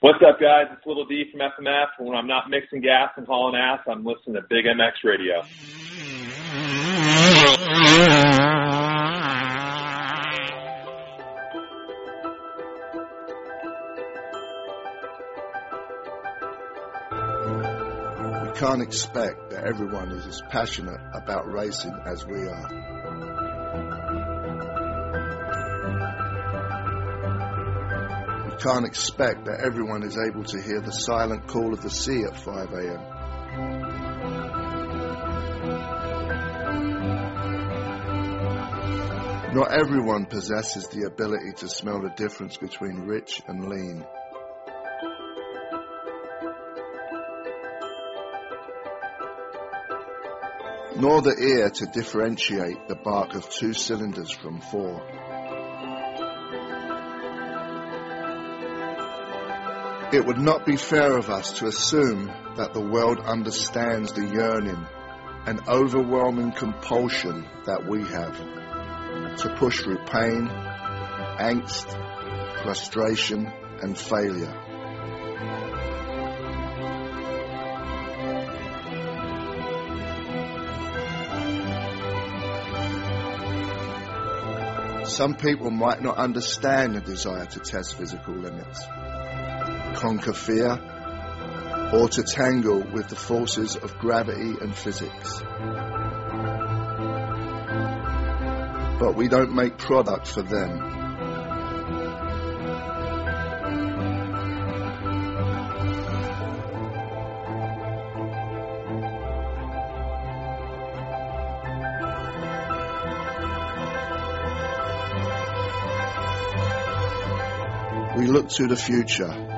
What's up, guys? It's Little D from FMF. When I'm not mixing gas and hauling ass, I'm listening to Big MX Radio. We can't expect that everyone is as passionate about racing as we are. Can't expect that everyone is able to hear the silent call of the sea at 5 a.m. Not everyone possesses the ability to smell the difference between rich and lean. Nor the ear to differentiate the bark of two cylinders from four. It would not be fair of us to assume that the world understands the yearning and overwhelming compulsion that we have to push through pain, angst, frustration, and failure. Some people might not understand the desire to test physical limits, conquer fear, or to tangle with the forces of gravity and physics. But we don't make product for them. We look to the future,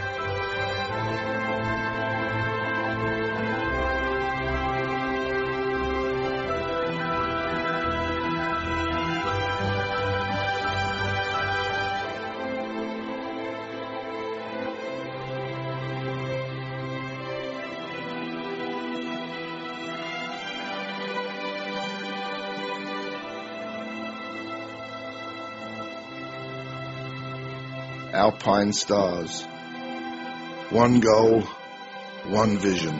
Alpinestars. One goal, one vision.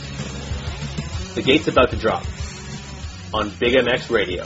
The gate's about to drop on Big MX Radio.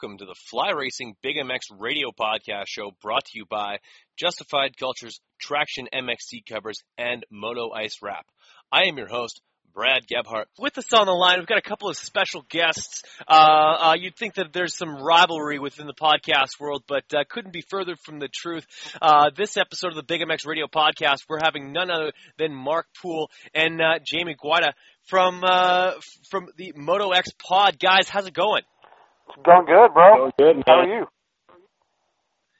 welcome to the Fly Racing Big MX radio podcast show brought to you by Justified Cultures, Traction MXC covers, and Moto Ice Wrap. I am your host, Brad Gebhart. With us on the line, we've got a couple of special guests. Uh, uh, you'd think that there's some rivalry within the podcast world, but uh, couldn't be further from the truth. Uh, this episode of the Big MX Radio podcast, we're having none other than Mark Poole and uh, Jamie Guada from uh, from the Moto X Pod. Guys, how's it going? It's going good, bro. Going good, man. How are you?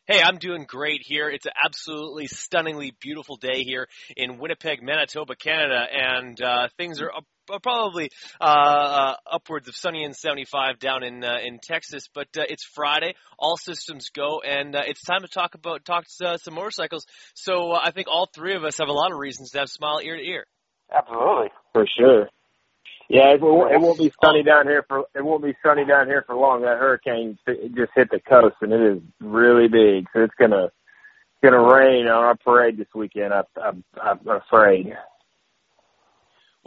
Hey, I'm doing great here. It's an absolutely stunningly beautiful day here in Winnipeg, Manitoba, Canada, and uh, things are up, probably uh, uh, upwards of sunny and 75 down in uh, in Texas. But uh, it's Friday, all systems go, and uh, it's time to talk about talk uh, some motorcycles. So uh, I think all three of us have a lot of reasons to have smile ear to ear. Absolutely. For sure. Yeah, it won't, it won't be sunny down here for it won't be sunny down here for long. That hurricane just hit the coast and it is really big, so it's gonna it's gonna rain on our parade this weekend. I, I'm, I'm afraid.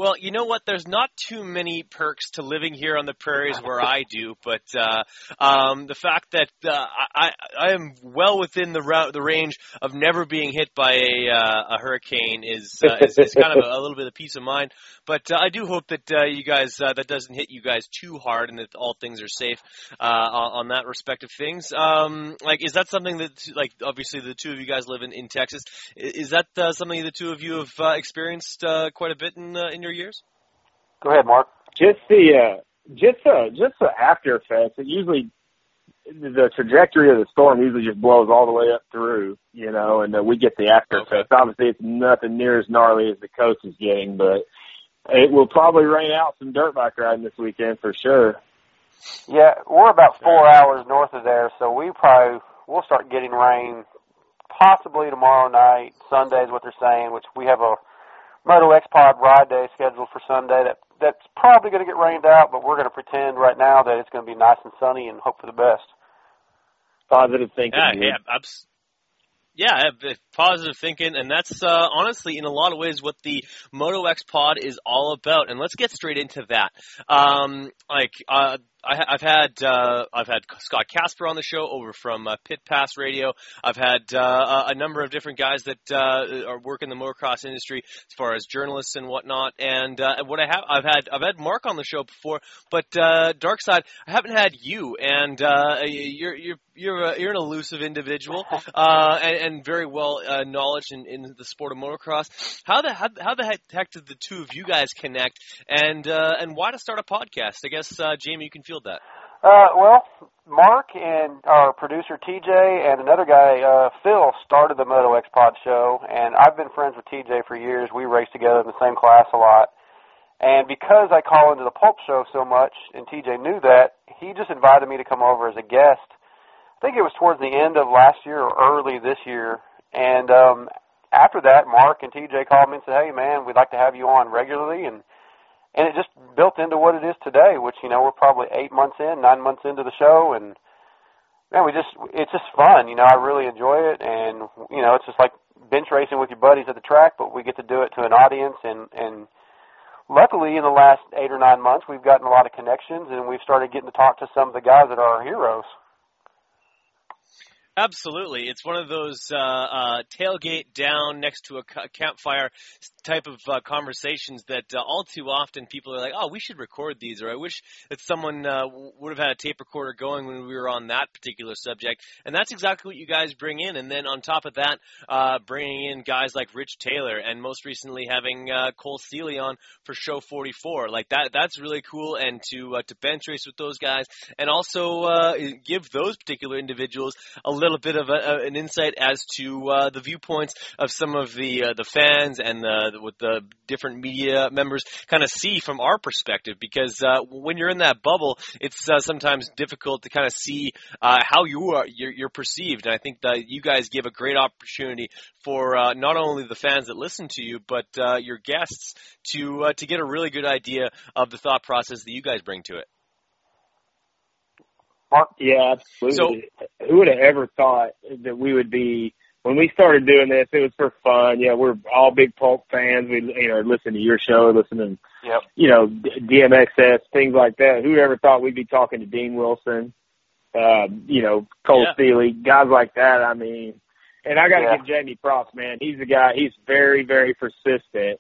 Well, you know what? There's not too many perks to living here on the prairies where I do, but uh, um, the fact that uh, I, I am well within the route, the range of never being hit by a, uh, a hurricane is, uh, is, is kind of a, a little bit of peace of mind. But uh, I do hope that uh, you guys uh, that doesn't hit you guys too hard, and that all things are safe uh, on, on that respect of things. Um, like, is that something that, like, obviously the two of you guys live in in Texas? Is that uh, something the two of you have uh, experienced uh, quite a bit in uh, in your years? Go ahead, Mark. Just the uh, just the just the after effects. It usually the trajectory of the storm usually just blows all the way up through, you know, and uh, we get the after Okay. effects. Obviously, it's nothing near as gnarly as the coast is getting, but it will probably rain out some dirt bike riding this weekend for sure. Yeah, we're about four hours north of there, so we probably we'll start getting rain possibly tomorrow night. Sunday is what they're saying, which we have a Moto X Pod ride day scheduled for Sunday. That that's probably going to get rained out, but we're going to pretend right now that it's going to be nice and sunny and hope for the best. Positive thinking. Yeah, dude. yeah, abs- yeah, positive thinking, and that's uh, honestly, in a lot of ways, what the Moto X Pod is all about. And let's get straight into that. Um, like, uh, I, I've had uh, I've had Scott Casper on the show over from uh, Pit Pass Radio. I've had uh, a number of different guys that uh, are work in the motocross industry as far as journalists and whatnot. And uh, what I have I've had I've had Mark on the show before, but uh, Dark Side I haven't had you. And uh, you're you're you're a, you're an elusive individual uh, and, and very well uh, knowledge in, in the sport of motocross. How the how, how the heck, heck did the two of you guys connect? And uh, and why to start a podcast? I guess uh, Jamie, you can field that. Uh, well, Mark and our producer TJ and another guy, uh, Phil, started the Moto X Pod show, and I've been friends with TJ for years. We raced together in the same class a lot. And because I call into the Pulp show so much, and TJ knew that, he just invited me to come over as a guest. I think it was towards the end of last year or early this year. And um, after that, Mark and TJ called me and said, "Hey, man, we'd like to have you on regularly." And and it just built into what it is today, which you know we're probably eight months in, nine months into the show, and man, we just it's just fun. You know, I really enjoy it, and you know, it's just like bench racing with your buddies at the track, but we get to do it to an audience, and and luckily in the last eight or nine months, we've gotten a lot of connections, and we've started getting to talk to some of the guys that are our heroes. Absolutely, it's one of those uh, uh, tailgate down next to a campfire type of uh, conversations that uh, all too often people are like, "Oh, we should record these," or "I wish that someone uh, would have had a tape recorder going when we were on that particular subject." And that's exactly what you guys bring in. And then on top of that, uh, bringing in guys like Rich Taylor, and most recently having uh, Cole Seely on for Show 44. Like that—that's really cool. And to uh, to bench race with those guys, and also give those particular individuals a little bit of a, an insight as to the viewpoints of some of the the fans and the what the different media members kind of see from our perspective. Because uh, when you're in that bubble, it's uh, sometimes difficult to kind of see uh, how you are you're, you're perceived. And I think that you guys give a great opportunity for uh, not only the fans that listen to you, but uh, your guests to uh, to get a really good idea of the thought process that you guys bring to it. Yeah, absolutely. Who would have ever thought that we would be when we started doing this? It was for fun. Yeah, we're all big pulp fans. We you know listen to your show, listen to Yep. you know DMXS things like that. Who ever thought we'd be talking to Dean Wilson? uh, you know, Cole Yeah. Seely, guys like that. I mean, and I got to Yeah. give Jamie props, man. He's a guy. He's very, very persistent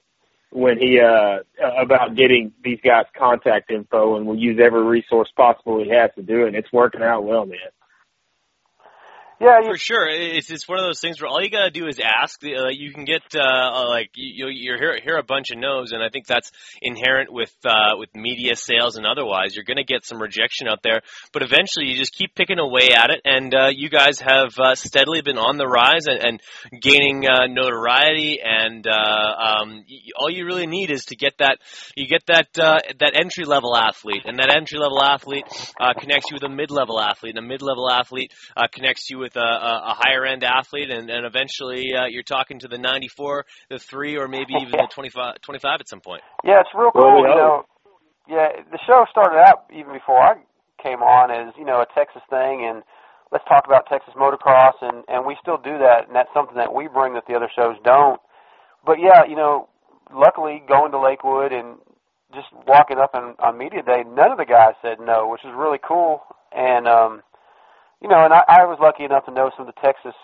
when he uh about getting these guys contact info, and will use every resource possible he has to do it. And it's working out well, man. Yeah, you, For sure, it's one of those things where all you gotta do is ask. Uh, you can get uh, like you you hear hear a bunch of no's, and I think that's inherent with uh, with media sales and otherwise. You're gonna get some rejection out there, but eventually you just keep picking away at it. And uh, you guys have uh, steadily been on the rise and, and gaining uh, notoriety. And uh, um, all you really need is to get that you get that uh, that entry level athlete, and that entry level athlete uh, connects you with a mid level athlete, and a mid level athlete uh, connects you with a, a, a higher end athlete, and, and eventually uh, you're talking to the 94, the three, or maybe even the 25, 25 at some point. Yeah, it's real Well, cool. we you know, yeah, the show started out even before I came on as you know a Texas thing, and let's talk about Texas motocross, and and we still do that, and that's something that we bring that the other shows don't. But yeah, you know, luckily going to Lakewood and just walking up on, on media day, none of the guys said no, which is really cool. And um, you know, and I, I was lucky enough to know some of the Texas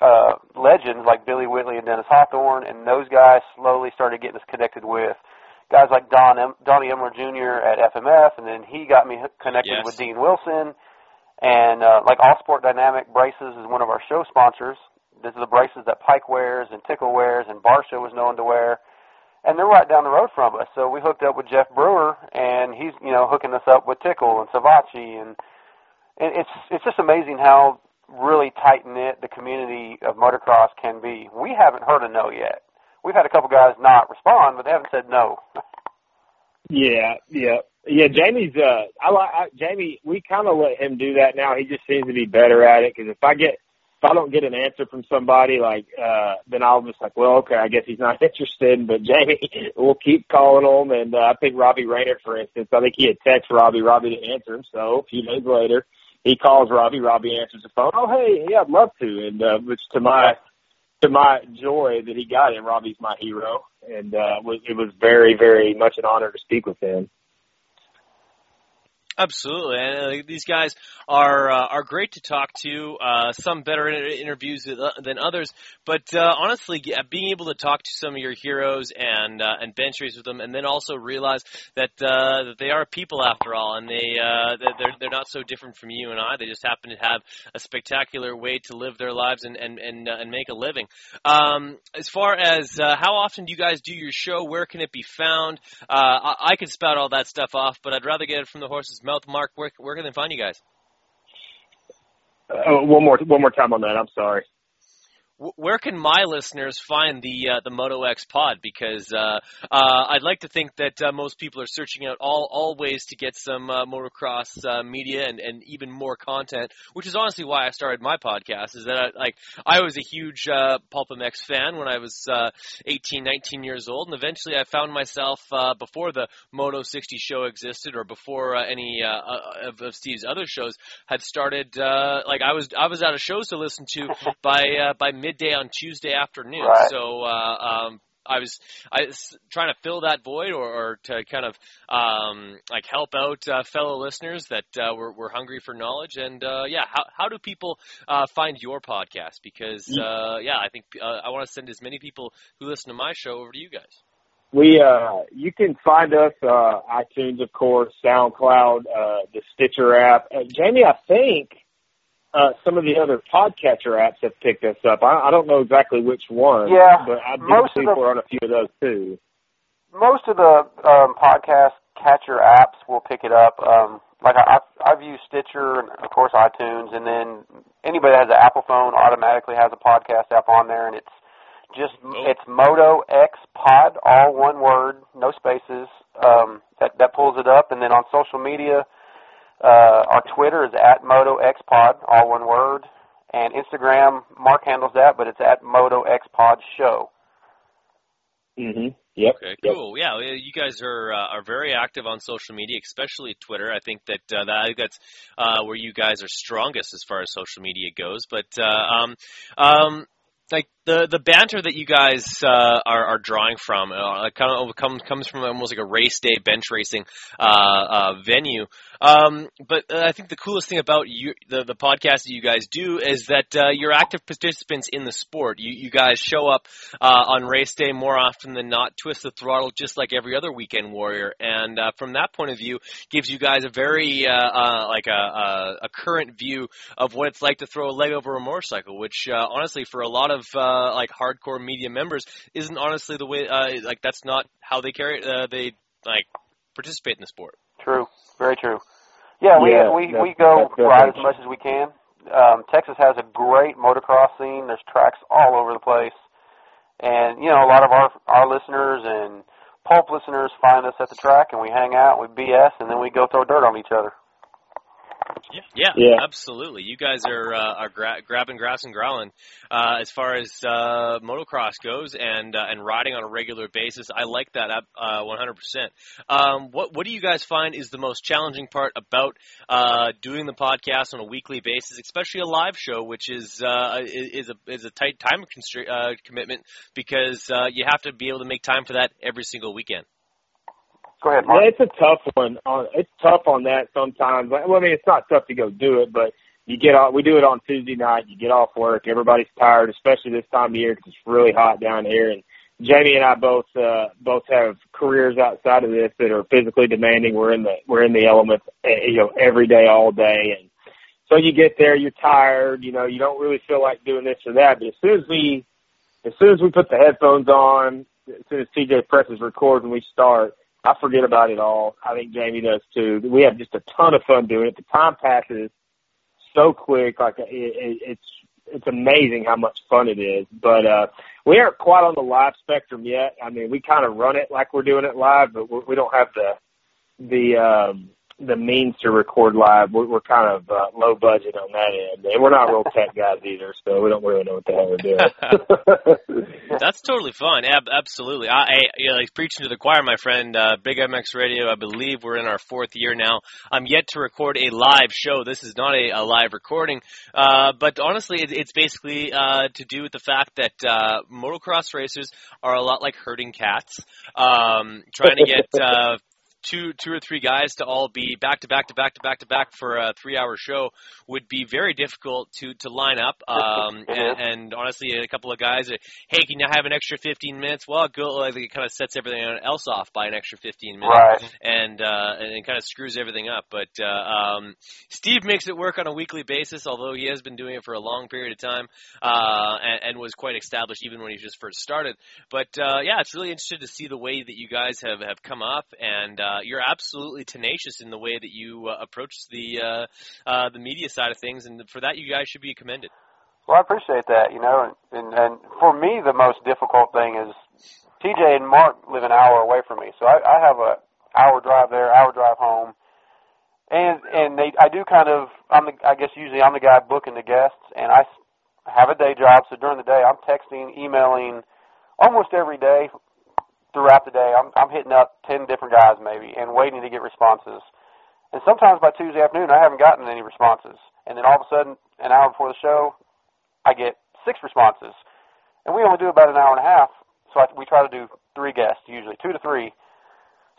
uh, legends like Billy Whitley and Dennis Hawthorne, and those guys slowly started getting us connected with guys like Don em- Donnie Emler Jr. at FMF, and then he got me connected Yes. with Dean Wilson, and uh, like All Sport Dynamic Braces is one of our show sponsors. These are the braces that Pike wears and Tickle wears and Barcia was known to wear, and they're right down the road from us. So we hooked up with Jeff Brewer, and he's you know hooking us up with Tickle and Savatgy, and, and it's it's just amazing how really tight knit the community of motocross can be. We haven't heard a no yet. We've had a couple guys not respond, but they haven't said no. Yeah, yeah, yeah. Jamie's. Uh, I like I, Jamie. We kind of let him do that now. He just seems to be better at it. Because if I get, if I don't get an answer from somebody, like, uh, then I'll just like, well, okay, I guess he's not interested. But Jamie, we'll keep calling him. And uh, I think Robbie Reynard, for instance, I think he had texted Robbie. Robbie didn't answer him. So a few days later, he calls Robbie. Robbie answers the phone. Oh, hey, yeah, I'd love to. And uh, which to my to my joy that he got in, Robbie's my hero, and uh, was, it was very, very much an honor to speak with him. Absolutely, and uh, these guys are uh, are great to talk to. Uh, some better in- interviews than- than others, but uh, honestly, g- being able to talk to some of your heroes and uh, and bench race with them, and then also realize that uh, that they are people after all, and they uh, they're they're not so different from you and I. They just happen to have a spectacular way to live their lives and and and, uh, and make a living. Um, as far as uh, how often do you guys do your show? Where can it be found? Uh, I, I could spout all that stuff off, but I'd rather get it from the horse's mouth. Mark, where where can they find you guys? Uh, one more, one more time on that. I'm sorry. Wh- Where can my listeners find the uh, the Moto X Pod? Because uh, uh, I'd like to think that uh, most people are searching out all all ways to get some uh, motocross uh, media and, and even more content. Which is honestly why I started my podcast. Is that I, like I was a huge uh, Pulp MX fan when I was uh, 18, 19 years old, and eventually I found myself uh, before the Moto 60 show existed, or before uh, any of, of Steve's other shows had started. Uh, like I was I was out of shows to listen to by uh, by midday on Tuesday afternoon. Right. So uh, um, I was I was trying to fill that void or, or to kind of um, like help out uh, fellow listeners that uh, were, were hungry for knowledge. And uh, yeah, how how do people uh, find your podcast? Because uh, yeah, I think uh, I want to send as many people who listen to my show over to you guys. We, uh, you can find us, uh, iTunes, of course, SoundCloud, uh, the Stitcher app. Uh, Jamie, I think, uh, some of the other podcatcher apps have picked us up. I, I don't know exactly which one. Yeah, But I do of the- we're on a few of those too. most of the um, podcast catcher apps will pick it up. Um, like I, I've, I've used Stitcher and of course iTunes, and then anybody that has an Apple phone automatically has a podcast app on there, and it's just it's Moto X Pod, all one word, no spaces. Um, that that pulls it up, and then on social media, uh, our Twitter is at Moto X Pod, all one word, and Instagram Mark handles that, but it's at Moto X Pod Show. Mm-hmm. Yep. Okay, Yep. cool. Yeah, you guys are uh, are very active on social media, especially Twitter. I think that uh, that that's uh, where you guys are strongest as far as social media goes. But uh, um, um, like the the banter that you guys uh, are, are drawing from uh, kind of comes comes from almost like a race day bench racing uh, uh, venue. Um, but uh, I think the coolest thing about you, the the podcast that you guys do is that uh, you're active participants in the sport. You you guys show up on race day more often than not, twist the throttle just like every other weekend warrior, and from that point of view, gives you guys a very like a, a a current view of what it's like to throw a leg over a motorcycle, which honestly for a lot of uh, like hardcore media members isn't honestly the way uh, like that's not how they carry uh, they like participate in the sport. True, very true. Yeah, we Yeah, we we go ride as much as we can. Um, Texas has a great motocross scene. There's tracks all over the place, and you know a lot of our our listeners and pulp listeners find us at the track, and we hang out, we BS, and then we go throw dirt on each other. Yeah, Yeah. yeah, absolutely. You guys are uh, are gra- grabbing grass and growling uh, as far as uh, motocross goes, and uh, and riding on a regular basis. I like that uh, 100%. Um, what what do you guys find is the most challenging part about uh, doing the podcast on a weekly basis, especially a live show, which is uh, is a is a tight time constra- uh, commitment because uh, you have to be able to make time for that every single weekend. Go ahead, Mark. Yeah, it's a tough one. On it's tough on that sometimes. Well, I mean, it's not tough to go do it, but you get off. We do it on Tuesday night. You get off work. Everybody's tired, especially this time of year because it's really hot down here. And Jamie and I both uh, both have careers outside of this that are physically demanding. We're in the we're in the elements, eh, you know, every day, all day, and so you get there, you're tired. You know, you don't really feel like doing this or that. But as soon as we as soon as we put the headphones on, as soon as TJ presses record and we start, I forget about it all. I think Jamie does too. We have just a ton of fun doing it. The time passes so quick. Like it, it, it's it's amazing how much fun it is. But uh, we aren't quite on the live spectrum yet. I mean, we kind of run it like we're doing it live, but we don't have the the um, the means to record live. We're, we're kind of uh, low budget on that end, and we're not real tech guys either, so we don't really know what the hell we're doing. That's totally fun. Ab- absolutely. I, I you know, like preaching to the choir, my friend. Uh, Big MX Radio. I believe we're in our fourth year now. I'm yet to record a live show. This is not a, a live recording, uh, but honestly, it, it's basically uh, to do with the fact that uh, motocross racers are a lot like herding cats, um, trying to get. Uh, Two, two or three guys to all be back to back to back to back to back for a three-hour show would be very difficult to to line up. Um, and, and honestly, a couple of guys, that, hey, can you have an extra 15 minutes? Well, go. It kind of sets everything else off by an extra 15 minutes, Right. and uh, and it kind of screws everything up. But uh, um, Steve makes it work on a weekly basis, although he has been doing it for a long period of time, uh, and, and was quite established even when he just first started. But uh, yeah, it's really interesting to see the way that you guys have have come up, and uh, you're absolutely tenacious in the way that you uh, approach the uh, uh, the media side of things, and for that you guys should be commended. Well, I appreciate that. You know, and and for me, the most difficult thing is TJ and Mark live an hour away from me, so I, I have a hour drive there, hour drive home, and and they I do kind of I'm the I guess usually I'm the guy booking the guests, and I have a day job, so during the day I'm texting, emailing, almost every day throughout the day. I'm I'm hitting up ten different guys maybe, and waiting to get responses. And sometimes by Tuesday afternoon, I haven't gotten any responses. And then all of a sudden, an hour before the show, I get six responses. And we only do about an hour and a half, so I, we try to do three guests usually, two to three.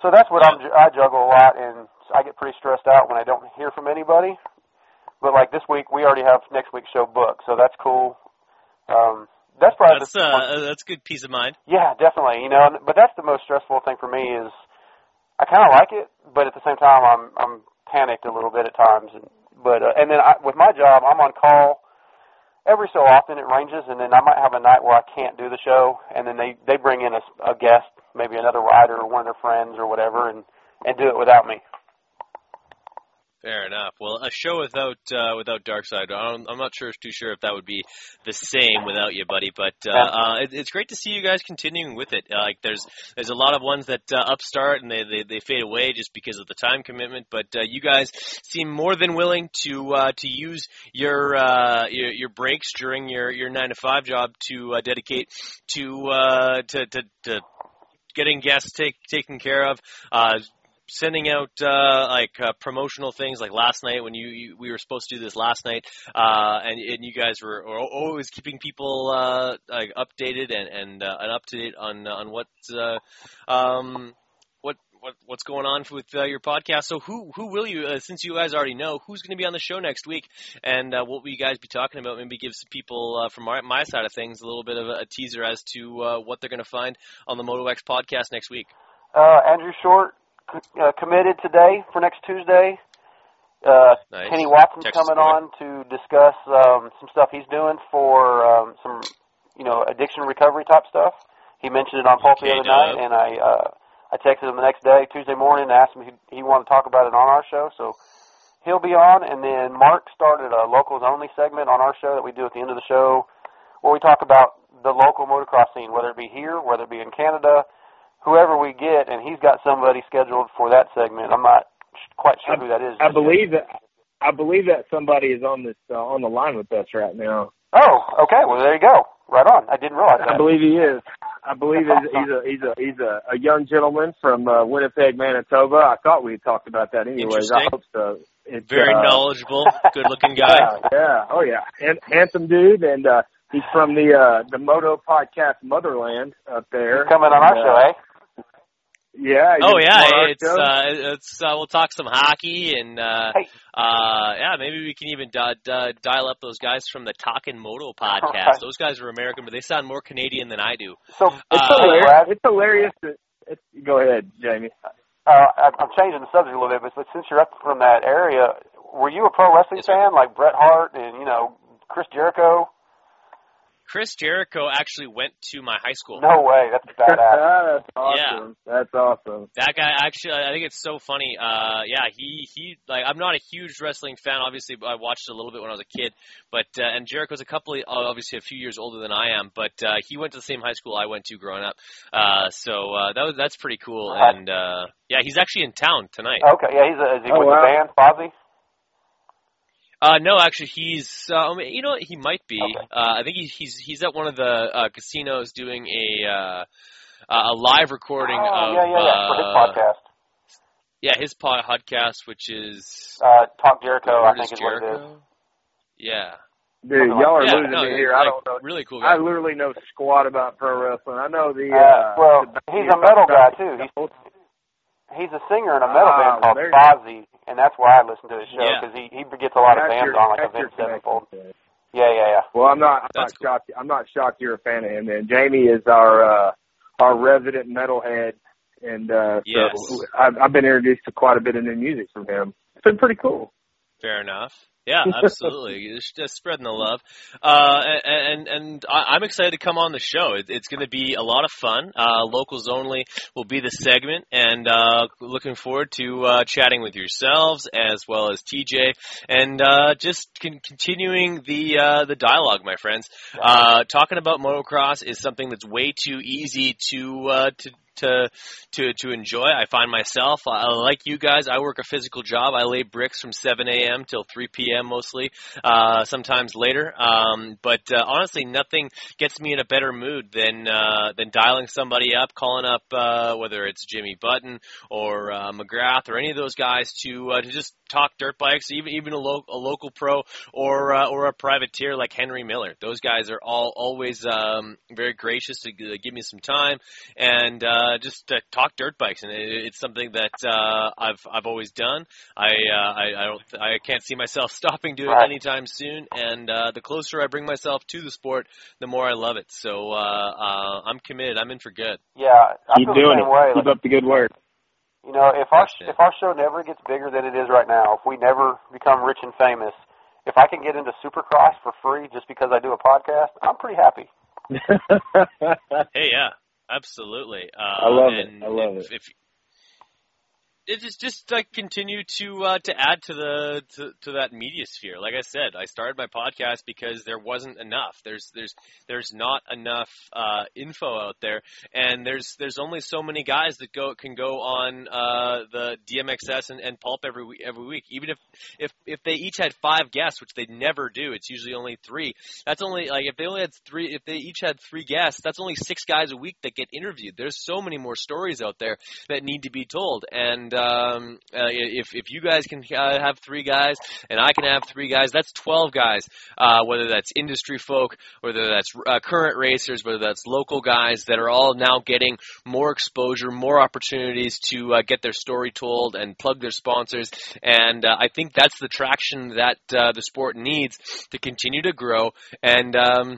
So that's what I'm, I juggle a lot, and I get pretty stressed out when I don't hear from anybody. But like this week, we already have next week's show booked, so that's cool. Um, that's probably That's the, uh, that's good peace of mind. yeah, definitely. You know, but that's the most stressful thing for me is I kind of like it, but at the same time, I'm I'm panicked a little bit at times. And, but uh, and then I, with my job, I'm on call every so often. It ranges, and then I might have a night where I can't do the show, and then they they bring in a, a guest, maybe another rider or one of their friends or whatever, and and do it without me. Fair enough. Well, a show without uh, without Darkside, I'm, I'm not sure too sure if that would be the same without you, buddy. But uh, uh, it, it's great to see you guys continuing with it. Uh, like there's there's a lot of ones that uh, upstart and they, they they fade away just because of the time commitment. But uh, you guys seem more than willing to uh, to use your, uh, your your breaks during your your nine to five job to uh, dedicate to uh, to, to to getting guests take, taken care of. Uh, sending out uh, like uh, promotional things like last night when you, you we were supposed to do this last night uh, and and you guys were, were always keeping people uh, like updated and and, uh, and up to date on on what uh, um, what what what's going on with uh, your podcast. So who who will you uh, since you guys already know who's going to be on the show next week and uh, what will you guys be talking about? Maybe give some people uh, from my, my side of things a little bit of a, a teaser as to uh, what they're going to find on the Moto X podcast next week. Uh, Andrew Short uh, committed today for next Tuesday. Uh, Nice. Kenny Watson's Texas coming on to discuss um, some stuff he's doing for um, some, you know, addiction recovery type stuff. He mentioned it on Pulp the other night, and I uh, I texted him the next day, Tuesday morning, and asked him if he, he wanted to talk about it on our show. So he'll be on, and then Mark started a locals only segment on our show that we do at the end of the show, where we talk about the local motocross scene, whether it be here, whether it be in Canada, whoever we get, and he's got somebody scheduled for that segment. I'm not quite sure who that is. I just yet. believe that I believe that somebody is on this uh, on the line with us right now. Oh, okay. Well, there you go. Right on. I didn't realize I believe he is. I believe he's, he's a he's a he's a, a young gentleman from uh, Winnipeg, Manitoba. I thought we had talked about that anyways. I hope so. It's, Very uh, knowledgeable, good-looking guy. Yeah, yeah, oh yeah, and handsome dude, and uh, he's from the uh, the Moto Podcast Motherland up there. He's coming on our And, show, uh, eh? Yeah. Oh yeah, it's show. uh, it's uh, we'll talk some hockey and uh, Hey. uh, yeah, maybe we can even di- di- dial up those guys from the Talkin' Moto podcast. Okay. Those guys are American, but they sound more Canadian than I do. So, It's Uh, hilarious. It's hilarious. That, it's, go ahead, Jamie. uh, I- I'm changing the subject a little bit, but since you're up from that area, were you a pro wrestling Yes, sir. fan like Bret Hart and you know Chris Jericho? Chris Jericho actually went to my high school. No way. That's badass. That's awesome. That's awesome. That guy actually, I think it's so funny. Uh, yeah, he he like I'm not a huge wrestling fan. Obviously, I watched a little bit when I was a kid, but uh, and Jericho's a couple, of, obviously a few years older than I am, but uh, he went to the same high school I went to growing up. Uh, so uh, that was that's pretty cool. Right. And uh, yeah, he's actually in town tonight. Okay, yeah, he's a, is he Oh, with wow. the band Fozzy? Uh, no, actually, he's. Uh, I mean, you know, what? he might be. Okay. Uh, I think he, he's he's at one of the uh, casinos doing a uh, a live recording oh, of yeah, yeah, yeah, for his uh, podcast. yeah his pod- podcast, which is Uh, Talk Jericho, I Word think is what it is. Yeah, Dude, y'all are yeah, losing no, me here. like, I don't know. Really cool I literally know squat about pro wrestling. I know the. Uh, Uh, well, the- he's a metal guy too. He's he's a singer in a metal band called there- Fozzy, and that's why I listen to his show Yeah. because he he gets a lot of bands your- on like that's Avenged your Sevenfold. Yeah, yeah, yeah. Well, I'm not. I'm That's not shocked. I'm not shocked you're a fan of him. And Jamie is our uh, our resident metalhead, and uh, Yes. so I've, I've been introduced to quite a bit of new music from him. It's been pretty cool. Fair enough. Yeah, absolutely. It's just spreading the love, uh, and and I'm excited to come on the show. It, it's going to be a lot of fun. Uh, locals only will be the segment, and uh, looking forward to uh, chatting with yourselves as well as TJ, and uh, just con- continuing the uh, the dialogue, my friends. Uh, talking about motocross is something that's way too easy to uh, to to to to enjoy. I find myself, uh, like you guys, I work a physical job. I lay bricks from 7 a.m. till 3 p.m. mostly, uh, sometimes later. Um, but uh, honestly, nothing gets me in a better mood than uh, than dialing somebody up, calling up uh, whether it's Jimmy Button or uh, McGrath or any of those guys to uh, to just talk dirt bikes, even even a, lo- a local pro or uh, or a privateer like Henry Miller. Those guys are all always um, very gracious to g- give me some time and uh, just uh, talk dirt bikes, and it, it's something that uh, I've I've always done. I uh, I, I don't I can't see myself stopping doing Right. it anytime soon. And uh, the closer I bring myself to the sport, the more I love it. So uh, uh, I'm committed. I'm in for good. Yeah, I Keep doing the same it. way. Keep Like, up the good work. you know, if our if our show never gets bigger than it is right now, if we never become rich and famous, if I can get into Supercross for free just because I do a podcast, I'm pretty happy. Hey, yeah, absolutely. Uh, I love it. I love if, it. If, it just just like continue to uh, to add to the to, to that media sphere. Like I said, I started my podcast because there wasn't enough. There's there's there's not enough uh, info out there, and there's there's only so many guys that go can go on uh, the DMXS and, and Pulp every week, every week. Even if if if they each had five guests, which they never do, it's usually only three. That's only like if they only had three, if they each had three guests, that's only six guys a week that get interviewed. There's so many more stories out there that need to be told, and um, uh, if if you guys can uh, have three guys and I can have three guys, that's 12 guys. Uh, whether that's industry folk, whether that's uh, current racers, whether that's local guys that are all now getting more exposure, more opportunities to uh, get their story told and plug their sponsors. And uh, I think that's the traction that the sport needs to continue to grow. And um,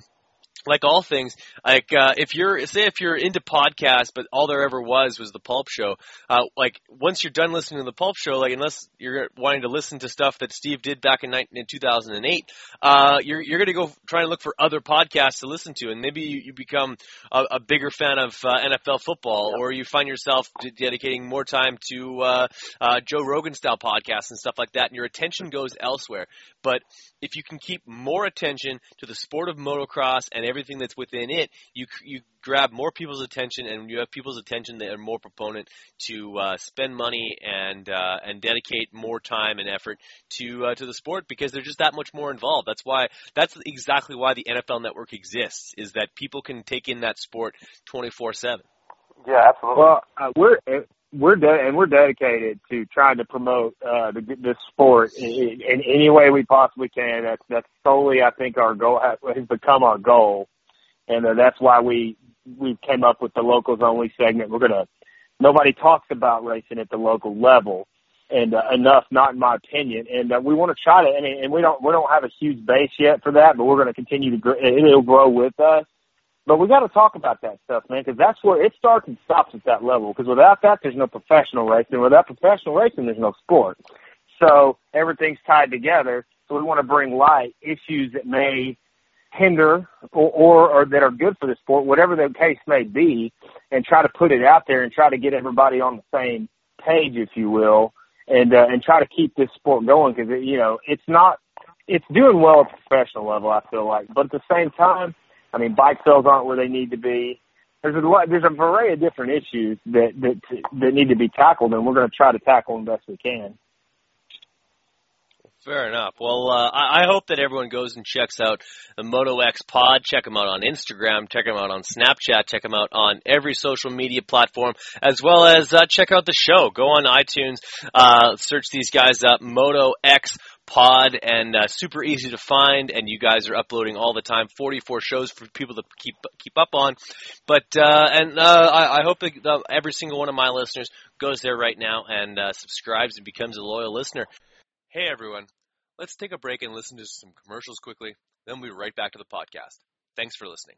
like all things, like uh, if you're say if you're into podcasts, but all there ever was was the Pulp Show. Uh, like once you're done listening to the Pulp Show, like unless you're wanting to listen to stuff that Steve did back in, 19, in 2008, uh, you're you're going to go try and look for other podcasts to listen to, and maybe you, you become a, a bigger fan of uh, NFL football, or you find yourself dedicating more time to uh, uh, Joe Rogan style podcasts and stuff like that, and your attention goes elsewhere. But if you can keep more attention to the sport of motocross and everything that's within it, you you grab more people's attention, and you have people's attention that are more proponent to uh, spend money and uh, and dedicate more time and effort to uh, to the sport because they're just that much more involved. That's why that's exactly why the NFL Network exists is that people can take in that sport twenty four seven. Yeah, absolutely. Well, uh, we're we're de- and we're dedicated to trying to promote uh, the this sport in, in any way we possibly can. That's that's solely, I think, our goal has become our goal, and uh, that's why we we came up with the locals only segment. We're gonna nobody talks about racing at the local level, and uh, enough, not in my opinion. And uh, we want to try to, and, and we don't we don't have a huge base yet for that, but we're going to continue to grow. It'll grow with us. But we got to talk about that stuff, man, because that's where it starts and stops at that level. Because without that, there's no professional racing. Without professional racing, there's no sport. So everything's tied together. So we want to bring light issues that may hinder or, or, or that are good for the sport, whatever the case may be, and try to put it out there and try to get everybody on the same page, if you will, and uh, and try to keep this sport going because you know it's not it's doing well at the professional level. I feel like, but at the same time I mean, bike sales aren't where they need to be. There's a lot, there's a variety of different issues that that that need to be tackled, and we're going to try to tackle them best we can. Fair enough. Well, uh, I, I hope that everyone goes and checks out the Moto X Pod. Check them out on Instagram. Check them out on Snapchat. Check them out on every social media platform, as well as uh, check out the show. Go on iTunes, uh, search these guys up, Moto X pod and uh, super easy to find and you guys are uploading all the time. 44 shows for people to keep keep up on. But uh, and uh, I, I hope that uh, every single one of my listeners goes there right now and uh, subscribes and becomes a loyal listener. Hey everyone. Let's take a break and listen to some commercials quickly. Then we'll be right back to the podcast. Thanks for listening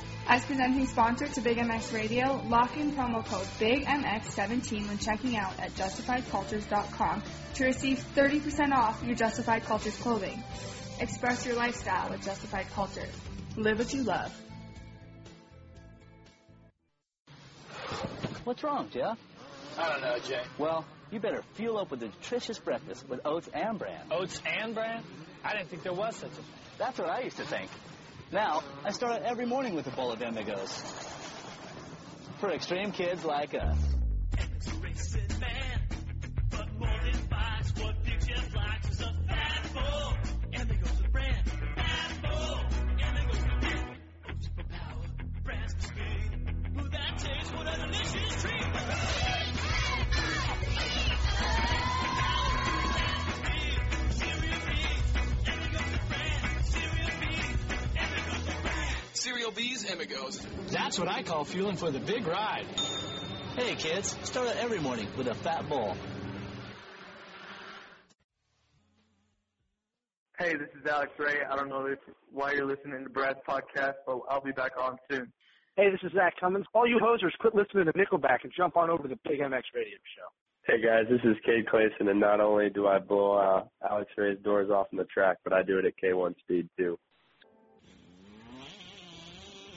As presenting sponsor to Big MX Radio, lock in promo code BIGMX17 when checking out at justifiedcultures.com to receive 30% off your Justified Cultures clothing. Express your lifestyle with Justified Cultures. Live what you love. What's wrong, Jeff? I don't know, Jay. Well, you better fuel up with a nutritious breakfast with oats and bran. Oats and bran? I didn't think there was such a thing. That's what I used to think. Now, I start out every morning with a bowl of Amigos. For extreme kids like us. Cereal B's Amigos. That's what I call fueling for the big ride. Hey kids, start out every morning with a fat ball. Hey, this is Alex Ray. I don't know if, why you're listening to Brad's podcast, but I'll be back on soon. Hey, this is Zach Commans. All you hosers, quit listening to Nickelback and jump on over to the Big MX Radio Show. Hey guys, this is Cade Clayson, and not only do I blow uh, Alex Ray's doors off on the track, but I do it at K1 speed too.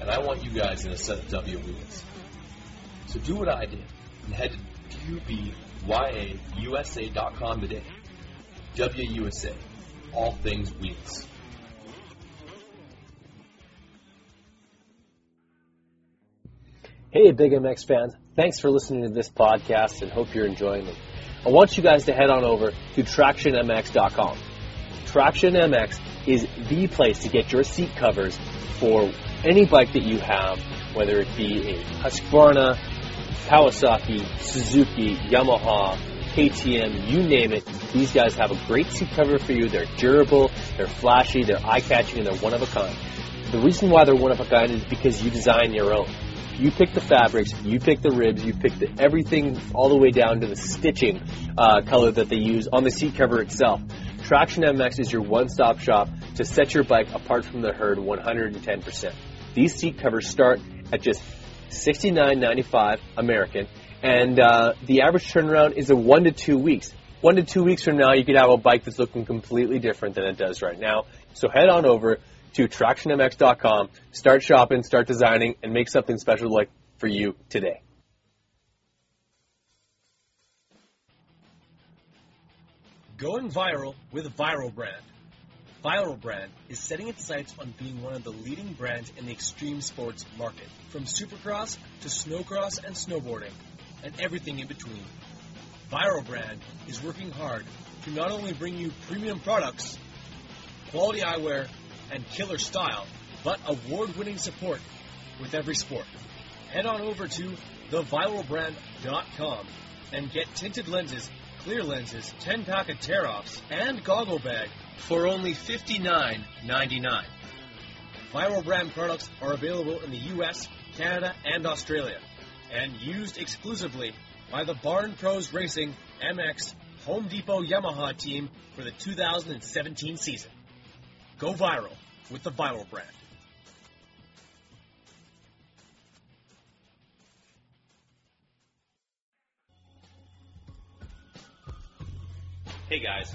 And I want you guys in a set of W wheels. So do what I did and head to DubyaUSA.com today. WUSA, all things wheels. Hey, Big MX fans. Thanks for listening to this podcast and hope you're enjoying it. I want you guys to head on over to TractionMX.com. Traction MX is the place to get your seat covers for any bike that you have, whether it be a Husqvarna, Kawasaki, Suzuki, Yamaha, KTM, you name it. These guys have a great seat cover for you. They're durable, they're flashy, they're eye-catching, and they're one of a kind. The reason why they're one of a kind is because you design your own. You pick the fabrics, you pick the ribs, you pick the, everything all the way down to the stitching uh, color that they use on the seat cover itself. Traction MX is your one-stop shop to set your bike apart from the herd 110%. These seat covers start at just $69.95 American, and uh, the average turnaround is a one to two weeks. One to two weeks from now, you could have a bike that's looking completely different than it does right now. So head on over to TractionMX.com, start shopping, start designing, and make something special like for you today. Going viral with Viral Brand. Viral Brand is setting its sights on being one of the leading brands in the extreme sports market, from supercross to snowcross and snowboarding, and everything in between. Viral Brand is working hard to not only bring you premium products, quality eyewear, and killer style, but award-winning support with every sport. Head on over to theviralbrand.com and get tinted lenses, clear lenses, 10-pack of tear-offs, and goggle bag for only $59.99. Viral Brand products are available in the US, Canada, and Australia, and used exclusively by the Barn Pros Racing MX Home Depot Yamaha team for the 2017 season. Go viral with the Viral brand. Hey guys,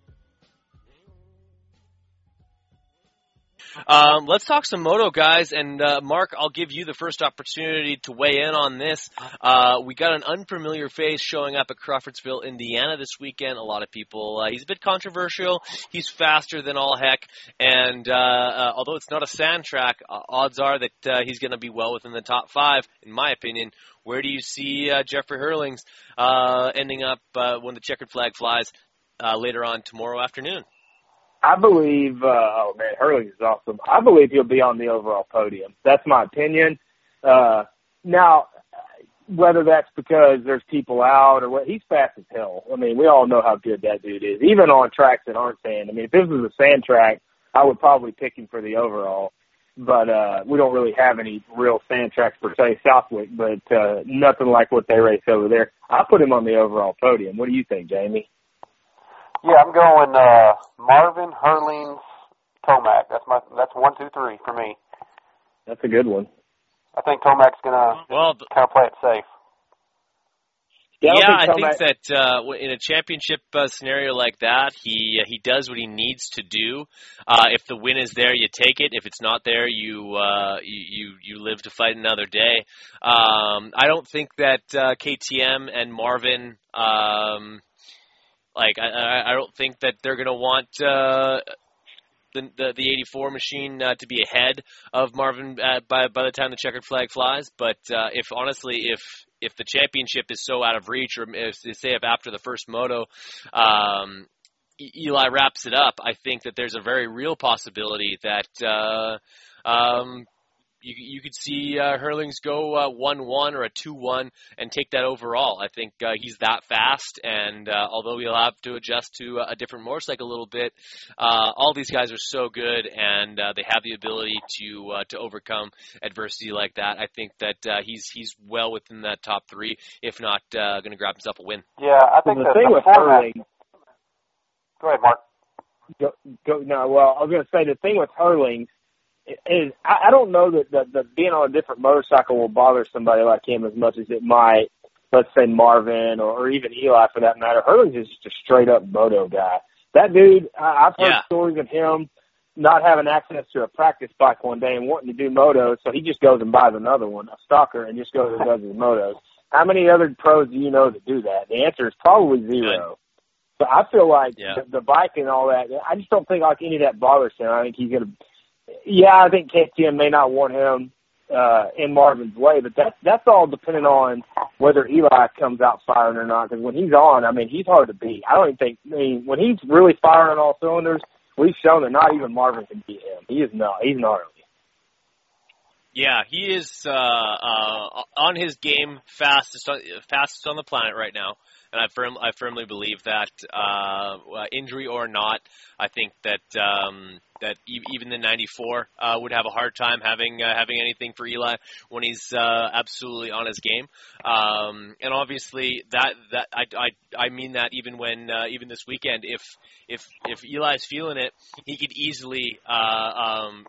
Um, let's talk some moto, guys. And uh, Mark, I'll give you the first opportunity to weigh in on this. Uh, we got an unfamiliar face showing up at Crawfordsville, Indiana this weekend. A lot of people. Uh, he's a bit controversial. He's faster than all heck, and uh, uh, although it's not a sand track, uh, odds are that he's going to be well within the top five, in my opinion. Where do you see Jeffrey Herlings ending up when the checkered flag flies later on tomorrow afternoon? I believe, uh, oh man, Hurley is awesome. I believe he'll be on the overall podium. That's my opinion. Uh, now, whether that's because there's people out or what, he's fast as hell. I mean, we all know how good that dude is, even on tracks that aren't sand. I mean, if this was a sand track, I would probably pick him for the overall. But, uh, we don't really have any real sand tracks per se, Southwick, but, uh, nothing like what they race over there. I put him on the overall podium. What do you think, Jamie? Yeah, I'm going uh Marvin Herlings Tomac. That's my that's one, two, three for me. That's a good one. I think Tomac's gonna well, kind of play it safe. Yeah, yeah, I I think think that uh, in a championship uh, scenario like that, he uh, he does what he needs to do. Uh, if the win is there, you take it. If it's not there, you uh, you you you live to fight another day. Um, I don't think that uh, KTM and Marvin. Um, like I, I don't think that they're going to want uh, the, the the 84 machine uh, to be ahead of Marvin uh, by by the time the checkered flag flies. But uh, if honestly, if if the championship is so out of reach, or if say if after the first moto. Um, Eli wraps it up. I think that there's a very real possibility that uh, um, you you could see uh, Herlings go uh, one one or a two one and take that overall. I think uh, he's that fast, and uh, although he'll have to adjust to a different motorcycle a little bit, uh, all these guys are so good, and uh, they have the ability to uh, to overcome adversity like that. I think that uh, he's he's well within that top three, if not uh, going to grab himself a win. Yeah, I think the the, thing the with format. Herling, Go ahead, Mark. go, go, no, well, I was going to say the thing with Herling is I, I don't know that, that, that being on a different motorcycle will bother somebody like him as much as it might, let's say Marvin or, or even Eli for that matter. Herling's is just a straight up moto guy. That dude, I, I've heard Yeah. stories of him not having access to a practice bike one day and wanting to do motos, so he just goes and buys another one, a stalker, and just goes and does his motos. How many other pros do you know that do that? The answer is probably zero. But I feel like Yeah. the, the bike and all that, I just don't think like any of that bothers him. I think he's gonna. Yeah, I think KTM may not want him uh, in Marvin's way, but that's that's all depending on whether Eli comes out firing or not. Because when he's on, I mean, he's hard to beat. I don't even think. I mean, when he's really firing on all cylinders, we've shown that not even Marvin can beat him. He is not. He's gnarly. Yeah, he is uh, uh, on his game fastest fastest on the planet right now, and I firm I firmly believe that uh, uh, injury or not, I think that um, that e- even the 94 uh, would have a hard time having uh, having anything for Eli when he's uh, absolutely on his game, um, and obviously that that I, I I mean that even when uh, even this weekend if if if Eli's feeling it, he could easily uh, um,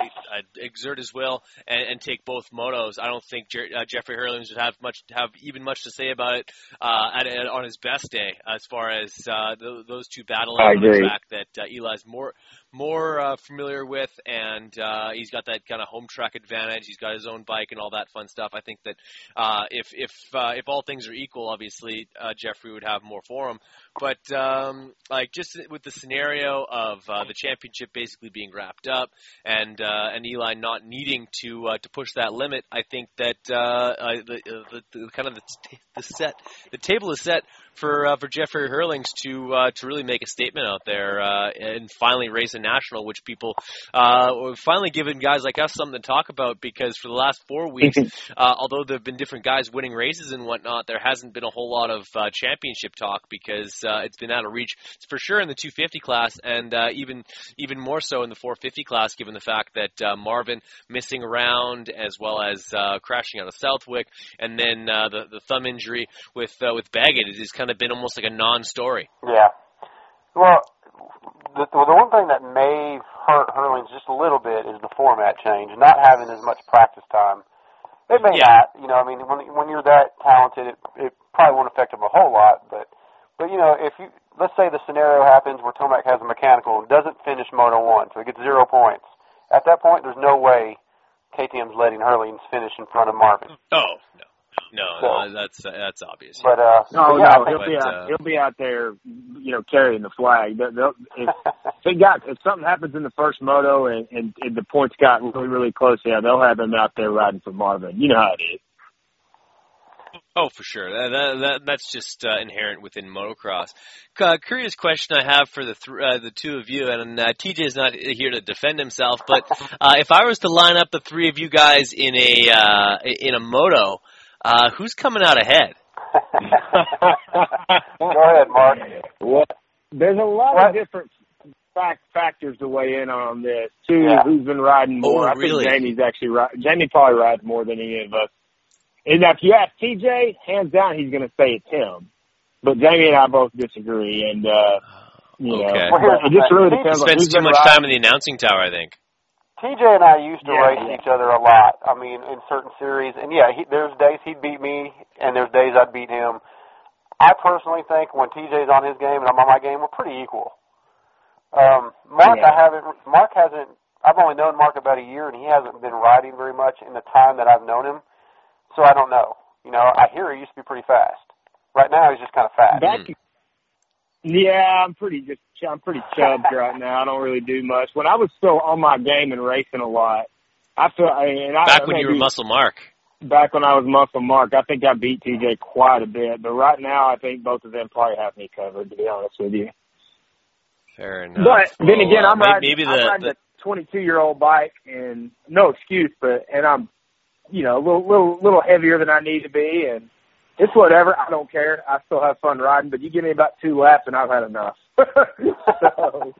uh, exert his will and, and take both motos. I don't think Jer- uh, Jeffrey Herlings would have much have even much to say about it uh, at, at, on his best day, as far as uh, th- those two battling I agree. track that uh, Eli's more more uh, familiar with, and uh, he's got that kind of home track advantage. He's got his own bike and all that fun stuff. I think that uh, if if uh, if all things are equal, obviously uh, Jeffrey would have more for him. But um, like just with the scenario of uh, the championship basically being wrapped up and uh, and Eli not needing to uh, to push that limit, I think that uh, uh, the, the, the kind of the, t- the set the table is set for uh, for Jeffrey Herlings to uh, to really make a statement out there uh, and finally raise a national, which people uh, have finally given guys like us something to talk about because for the last four weeks, uh, although there have been different guys winning races and whatnot, there hasn't been a whole lot of uh, championship talk because uh, it's been out of reach for sure in the 250 class and uh, even even more so in the 450 class, given the fact that uh, Marvin missing around as well as uh, crashing out of Southwick, and then uh, the the thumb injury with uh, with Baggett it has kind of been almost like a non-story. Yeah. Well, the, the one thing that may hurt Herlings just a little bit is the format change, not having as much practice time. It may not, you know. I mean, when when you're that talented, it it probably won't affect him a whole lot. But but you know, if you let's say the scenario happens where Tomac has a mechanical and doesn't finish Moto One, so he gets zero points. At that point, there's no way KTM's letting Herlings finish in front of Marvin. Oh no, no, So- no that's that's obvious. But uh, No, but yeah, no, he'll think, be out. uh, he'll be out there, you know, carrying the flag. They'll, they'll, if, if got if something happens in the first moto and, and, and the points got really really close, yeah, they'll have him out there riding for Marvin. You know how it is. Oh, for sure. That, that, that that's just uh, inherent within motocross. Uh, curious question I have for the th- uh, the two of you, and uh, TJ is not here to defend himself, but uh, if I was to line up the three of you guys in a uh, in a moto, uh, who's coming out ahead? Go ahead, Mark. Well, there's a lot What? of different fact factors to weigh in on this. Too, Yeah. who's been riding more? Oh, I really? think Jamie's actually ri- Jamie probably rides more than any of us. And if you ask TJ, hands down, he's going to say it's him. But Jamie and I both disagree, and uh, you know, Okay. Well, it just thing. really He depends on Spends who's too much riding. time in the announcing tower, I think. TJ and I used to Yeah, race yeah. each other a lot. I mean, in certain series, and yeah, he, there's days he'd beat me, and there's days I'd beat him. I personally think when TJ's on his game and I'm on my game, we're pretty equal. Um, Mark, Yeah. I haven't. Mark hasn't. I've only known Mark about a year, and he hasn't been riding very much in the time that I've known him. So I don't know. You know, I hear he used to be pretty fast. Right now, he's just kind of fast. Back, yeah, I'm pretty just I'm pretty chubbed right now. I don't really do much. When I was still on my game and racing a lot, I feel I and I, Back I when you were Muscle Mark. back when I was Muscle Mark, I think I beat TJ quite a bit. But right now, I think both of them probably have me covered. To be honest with you. Fair enough. But then again, uh, I'm riding, maybe the, I'm riding the a 22 year old bike, and no excuse, but and I'm, you know, a little little little heavier than I need to be, and it's whatever. I don't care. I still have fun riding, but you give me about two laps, and I've had enough. so,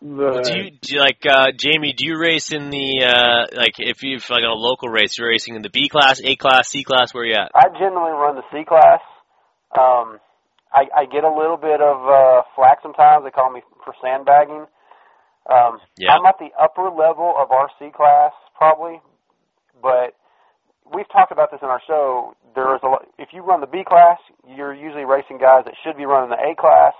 but, do you, do you like uh, Jamie? Do you race in the uh, like if you like on a local race, you're racing in the B class, A class, C class? Where you at? I generally run the C class. Um, I, I get a little bit of uh, flack sometimes. They call me for sandbagging. Um, Yeah. I'm at the upper level of our C class probably, but we've talked about this in our show. There is a lot, if you run the B class, you're usually racing guys that should be running the A class.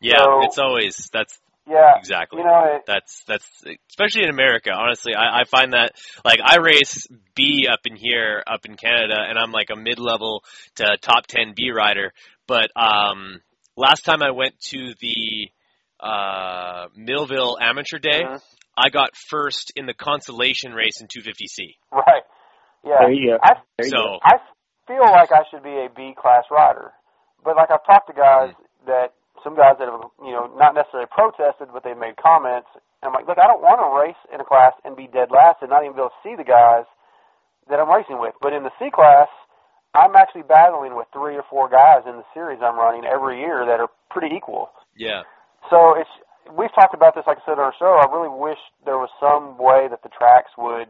Yeah, So- it's always that's Yeah, exactly. You know, it, That's that's especially in America. Honestly, I, I find that like I race B up in here, up in Canada, and I'm like a mid-level to top 10 B rider. But um, last time I went to the uh, Millville Amateur Day, Mhm. I got first in the consolation race in 250C. right. Yeah. There you go. I There you So go. I feel like I should be a B class rider, but like I've talked to guys that some guys that have you know not necessarily protested, but they made comments. And I'm like, look, I don't want to race in a class and be dead last and not even be able to see the guys that I'm racing with. But in the C class, I'm actually battling with three or four guys in the series I'm running every year that are pretty equal. yeah, So it's we've talked about this, like I said on our show. I really wish there was some way that the tracks would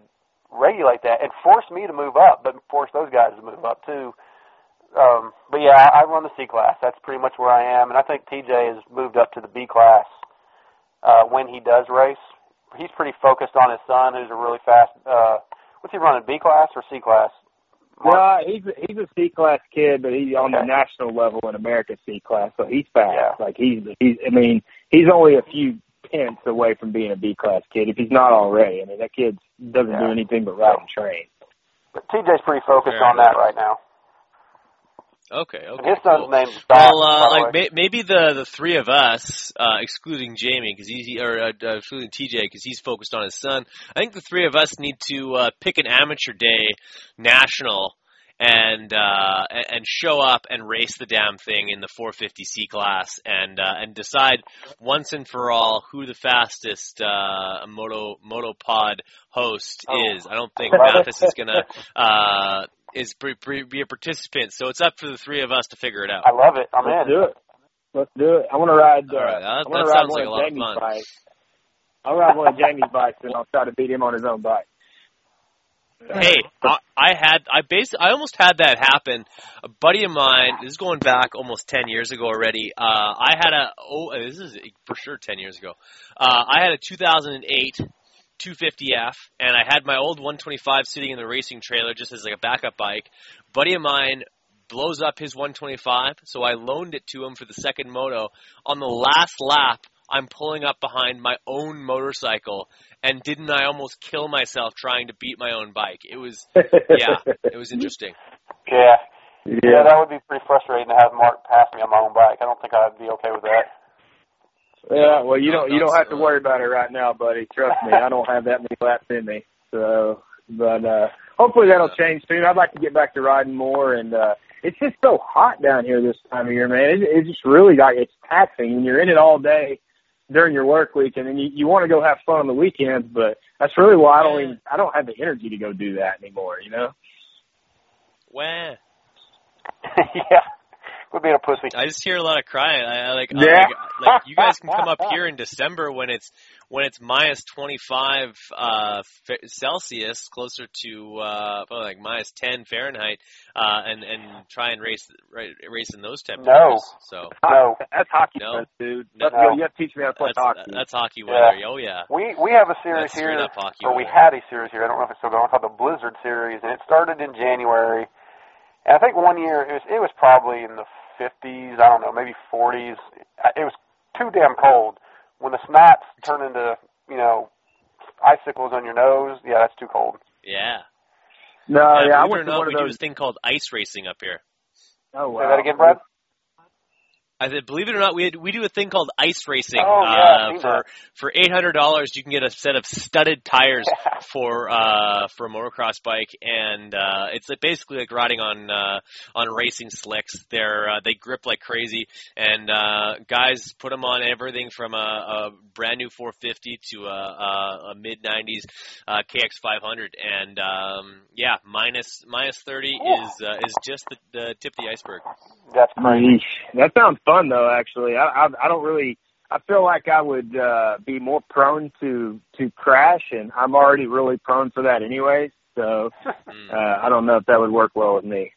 regulate that and force me to move up, but force those guys to move up too. Um, but yeah, I, I run the C class. That's pretty much where I am, and I think TJ has moved up to the B class uh, when he does race. He's pretty focused on his son, who's a really fast. Uh, what's he running? B class or C class? No, he's he's a C class kid, but he's on the national level in America C class, so he's fast. Yeah. Like he's he's I mean he's only a few tenths away from being a B class kid if he's not already. I mean that kid doesn't do anything but ride and train. But TJ's pretty focused Fair on that right now. okay, okay. his son's cool. name's Doc. Well, uh, like may, maybe the the three of us, uh, excluding Jamie, because he's or uh, uh, excluding TJ, because he's focused on his son. I think the three of us need to uh, pick an amateur day national and uh, and and show up and race the damn thing in the 450C class and uh, and decide once and for all who the fastest uh, moto moto pod host Oh. is. I don't think I love it. Mathis is gonna uh, is pre- pre- be a participant, so it's up for the three of us to figure it out. I love it. I'm Let's in. do it. Let's do it. I want to ride. Uh, All right, that- I that want to ride sounds one like a of lot of fun. bikes. I'll ride one of Jamie's bikes, and I'll try to beat him on his own bike. Hey, I, I had I basically I almost had that happen. A buddy of mine, this is going back almost ten years ago already. Uh, I had a oh, this is for sure ten years ago. Uh, I had a 2008 250F, and I had my old 125 sitting in the racing trailer just as like a backup bike. Buddy of mine blows up his 125, so I loaned it to him for the second moto. On the last lap, I'm pulling up behind my own motorcycle, and didn't I almost kill myself trying to beat my own bike? It was yeah, it was interesting. Yeah. Yeah. yeah, that would be pretty frustrating to have Mark pass me on my own bike. I don't think I'd be okay with that. Yeah, well, you don't you don't have to worry about it right now, buddy. Trust me, I don't have that many laps in me. So, but uh hopefully that'll change soon. I'd like to get back to riding more, and uh it's just so hot down here this time of year, man. It, it's just really like it's taxing and you're in it all day during your work week, and then you you want to go have fun on the weekends. But that's really why I don't even I don't have the energy to go do that anymore. You know. Wah. yeah. Quit being a pussy. I just hear a lot of crying. I, I like, Yeah. like, like you guys can come up here in December when it's when it's minus 25 uh, Celsius, closer to uh, probably like minus 10 Fahrenheit, uh, and and try and race race in those temperatures. So No. That's hockey, No. fun, dude. No. That's, you have to teach me how to play that's, hockey. that's hockey Yeah. Oh yeah. We we have a series That's here, up hockey or we weather. had a series here. I don't know if it's still going. Called the Blizzard series, and it started in January. And I think one year it was it was probably in the 50s. I don't know, maybe 40s. It was too damn cold. When the snaps turn into you know icicles on your nose, yeah, that's too cold. Yeah. No, yeah, yeah, I believe it went to not, one we of do those. this thing called ice racing up here. Oh wow. Say that again, Brad. I said, believe it or not, we we do a thing called ice racing. Oh, yeah, uh, I've seen for for eight hundred dollars, you can get a set of studded tires for uh for a motocross bike, and uh it's like basically like riding on uh on racing slicks. They're uh, they grip like crazy, and uh guys put them on everything from a, a brand new 450 to a, a, a mid 90s uh, KX 500, and um yeah, minus minus 30 is uh, is just the, the tip of the iceberg. That's Yeesh. That sounds fun though. Actually, I, I I don't really. I feel like I would uh, be more prone to to crash, and I'm already really prone for that anyway. So uh, I don't know if that would work well with me.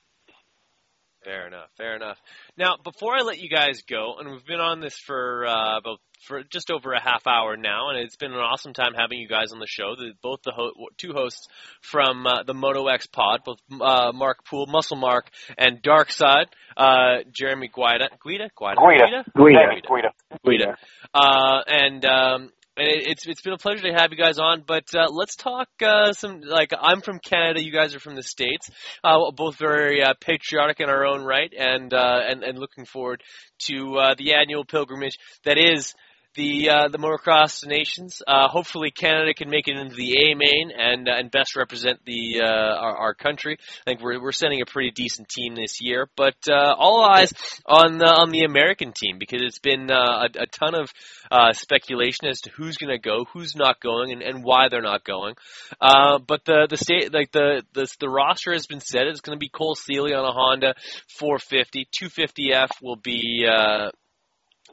Fair enough. Fair enough. Now, before I let you guys go, and we've been on this for uh, about for just over a half hour now, and it's been an awesome time having you guys on the show. The, both the ho- two hosts from uh, the Moto X Pod, both uh, Mark Poole, Muscle Mark, and Dark Side, uh, Jeremy Guida, Guida, Guida, Guida. Guida. Guida. Guida. Uh, and um, and it- it's it's been a pleasure to have you guys on. But uh, let's talk uh, some like I'm from Canada, you guys are from the states. Uh, both very uh, patriotic in our own right, and uh, and and looking forward to uh, the annual pilgrimage that is. The uh, the motocross nations. Uh, hopefully, Canada can make it into the A main and uh, and best represent the uh, our, our country. I think we're we're sending a pretty decent team this year, but uh, all eyes on the on the American team because it's been uh, a, a ton of uh, speculation as to who's going to go, who's not going, and, and why they're not going. Uh, but the the state like the the the roster has been set. It's going to be Cole Seely on a Honda 450, 250F will be.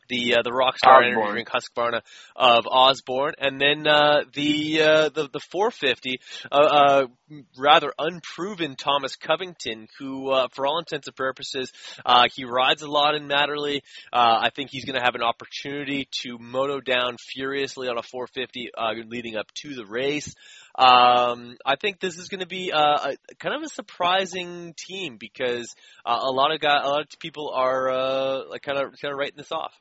The uh, the Rockstar Osborne. Energy Drink Husqvarna of Osborne, and then uh, the, uh, the the 450, uh, uh, rather unproven Thomas Covington, who, uh, for all intents and purposes, uh, he rides a lot in Matterley. Uh, I think he's going to have an opportunity to moto down furiously on a 450 uh, leading up to the race. Um, I think this is going to be uh, a, kind of a surprising team because uh, a lot of guy, a lot of people are uh, like kind of kind of writing this off.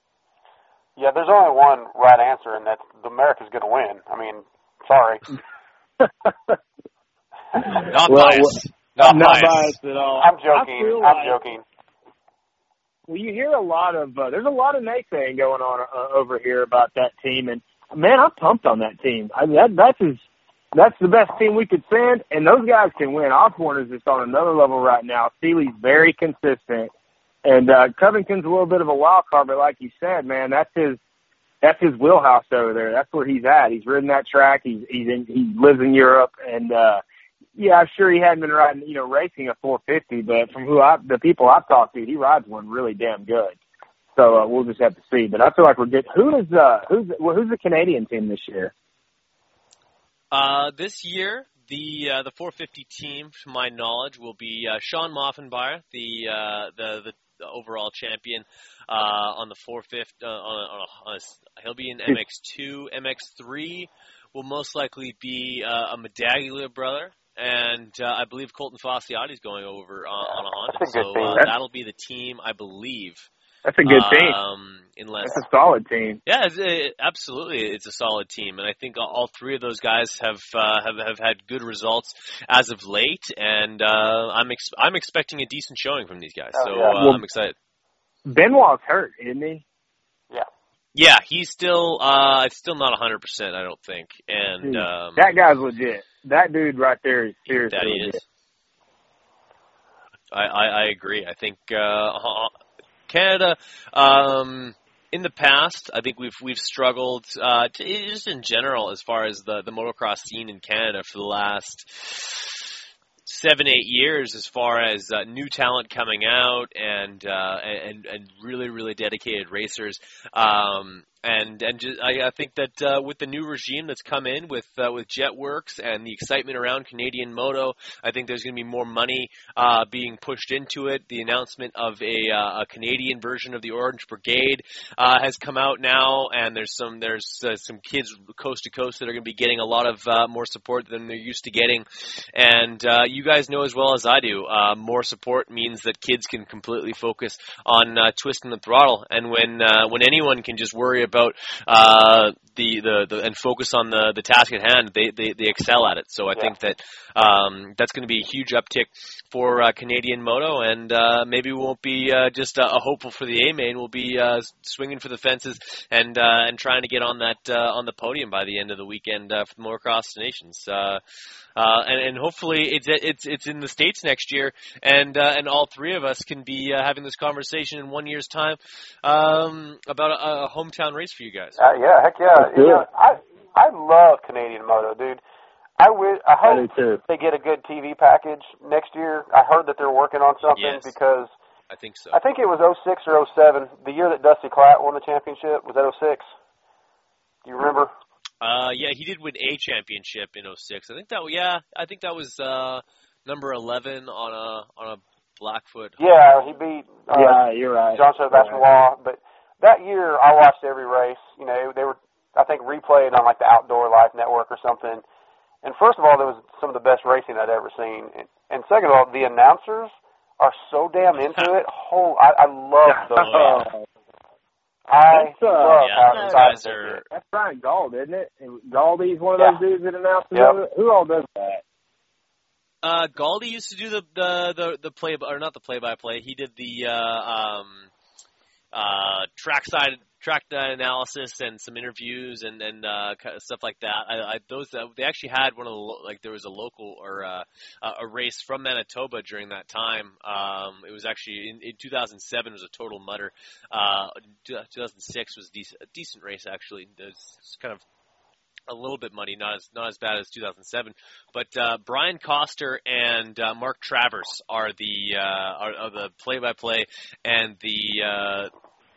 Yeah, there's only one right answer, and that's America's going to win. I mean, sorry. Not Well, biased. Not, Not biased. biased at all. I'm joking. I'm like- joking. Well, you hear a lot of uh, there's a lot of naysaying going on uh, over here about that team, and man, I'm pumped on that team. I mean, that that's as that's the best team we could send, and those guys can win. Osborne is just on another level right now. Seely's very consistent, and uh, Covington's a little bit of a wild card, but like you said, man, that's his that's his wheelhouse over there. That's where he's at. He's ridden that track. He's he's in, he lives in Europe, and uh, yeah, I'm sure he hadn't been riding, you know, racing a 450, but from who I, the people I've talked to, he rides one really damn good. So uh, we'll just have to see. But I feel like we're good. Who is uh who's well, who's the Canadian team this year? Uh, this year, the uh, the 450 team, to my knowledge, will be uh, Shawn Maffenbeier, the uh, the, the the overall champion uh, on the 450. Uh, on, on, a, on a, he'll be in MX2, MX3 will most likely be uh, a Medaglia brother. And uh, I believe Colton Facciotti is going over on, on a Honda, That's a good so uh, that'll be the team I believe That's a good team. Um, unless That's a solid team. yeah, it's, it, absolutely, it's a solid team, and I think all- all three of those guys have uh, have have had good results as of late, and uh, I'm ex- I'm expecting a decent showing from these guys. Oh, so yeah. uh, Well- I'm excited. Benoit's hurt, isn't he? Yeah, Yeah, he's still uh still not 100. percent I don't think, and Dude, um, that guy's legit. That dude right there is seriously that he legit. is. I, I, I agree. I think uh, Canada, um, in the past, I think we've we've struggled uh, to, just in general as far as the the motocross scene in Canada for the last seven eight years as far as uh, new talent coming out and uh, and and really really dedicated racers. Um, and and just, I, I think that uh, with the new regime that's come in with uh, with Jetwerx and the excitement around Canadian Moto, I think there's going to be more money uh, being pushed into it. The announcement of a, uh, a Canadian version of the Orange Brigade uh, has come out now, and there's some there's uh, some kids coast to coast that are going to be getting a lot of uh, more support than they're used to getting. And uh, you guys know as well as I do, uh, more support means that kids can completely focus on uh, twisting the throttle. And when uh, when anyone can just worry about uh, the, the the and focus on the the task at hand, they they, they excel at it. So I think that um, that's going to be a huge uptick for uh, Canadian Moto, and uh, maybe we won't be uh, just a, a hopeful for the A main. We'll be uh, swinging for the fences and uh, and trying to get on that uh, on the podium by the end of the weekend uh, for the Motocross Nations. Uh, and, and hopefully it's it's it's in the states next year, and uh, and all three of us can be uh, having this conversation in one year's time um, about a, a hometown race for you guys. Uh, yeah, heck yeah. Let's You know. I I love Canadian Moto, dude. I wish I hope they get a good TV package next year. I heard that they're working on something Yes. because I think so. I think it was 06 or 07, the year that Dusty Klatt won the championship. Was that 06? Do you remember? Uh, yeah, he did win a championship in 06. I think that yeah, I think that was uh, number 11 on a on a Blackfoot. Yeah, he beat uh, Yeah, you're right. John Sebastian Law. But that year, I watched every race. You know, they were I think replayed on like the Outdoor Life Network or something. And first of all, there was some of the best racing I'd ever seen. And, and second of all, the announcers are so damn into it. Whole, I, I love those guys. I That's, uh, love yeah, how those excited guys are- That's Brian Gald, isn't it? And Galdy's one of Yeah. those dudes that announces Yep. it. Who all does that? Uh, Galdi used to do the the the, the play or not the play by play. He did the uh, um, uh, trackside track analysis and some interviews and and uh, stuff like that. I, I those uh, they actually had one of the lo- like there was a local or uh, a race from Manitoba during that time. Um, it was actually in, in 2007 was a total mutter. Uh, 2006 was decent, a decent race actually. It's kind of a little bit muddy, not as not as bad as 2007. But uh, Brian Coster and uh, Mark Travers are the uh, are, are the play-by-play and the uh,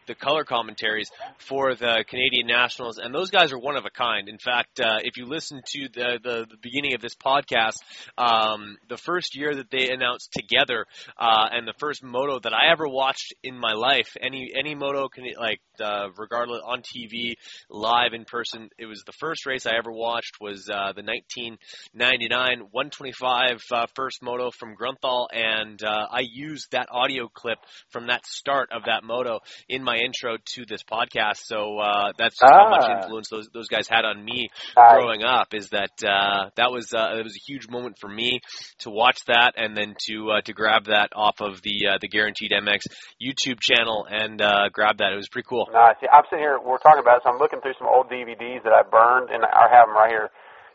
the color commentaries for the Canadian Nationals, and those guys are one of a kind. In fact, uh, if you listen to the, the the beginning of this podcast, um, the first year that they announced together, uh, and the first moto that I ever watched in my life, any any moto can like uh, regardless on TV, live in person, it was the first race I ever watched was uh, the 1999 125 uh, first moto from Grunthal, and uh, I used that audio clip from that start of that moto in my intro to this podcast. So uh, that's just how much Ah. influence those those guys had on me Nice. growing up. Is that uh, that was uh, it was a huge moment for me to watch that and then to uh, to grab that off of the uh, the Guaranteed MX YouTube channel and uh, grab that. It was pretty cool. Nice. Yeah, I'm sitting here. We're talking about it, so I'm looking through some old DVDs that I burned, and I have them right here.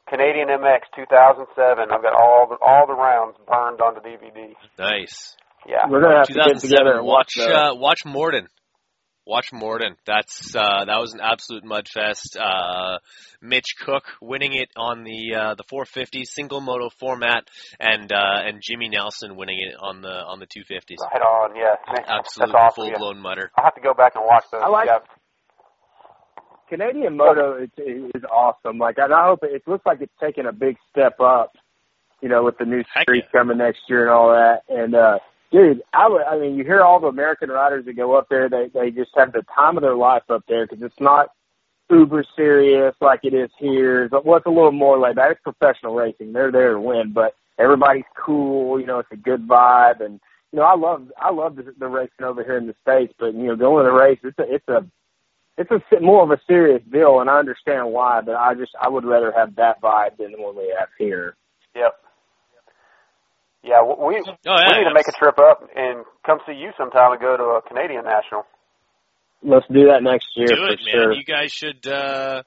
Canadian MX 2007. I've got all the all the rounds burned onto DVD. Nice. Yeah. We're gonna have to get together and watch watch. uh, watch Morden. Watch Morden. That's uh, that was an absolute mudfest. Uh, Mitch Cook winning it on the uh, the 450 single moto format, and uh, and Jimmy Nelson winning it on the on the 250s. Right on. Yeah. Man, Absolute That's awesome. full yeah. blown mutter. I'll have to go back and watch those. I like- yeah. Canadian Moto is, is awesome. Like, and I hope it, it looks like it's taking a big step up. You know, with the new street coming next year and all that. And uh, dude, I would. I mean, you hear all the American riders that go up there. They they just have the time of their life up there because it's not uber serious like it is here. But what's a little more like that? It's professional racing. They're there to win, but everybody's cool. You know, it's a good vibe and. you know, I love I love the, the racing over here in the states, but you know, going to the race, it's a it's a it's a more of a serious deal, and I understand why. But I just I would rather have that vibe than the one we have here. Yep. Yeah, we Oh, yeah, we need to make a trip up and come see you sometime and go to a Canadian national. Let's do that next year Do for it, man. sure. You guys should, uh,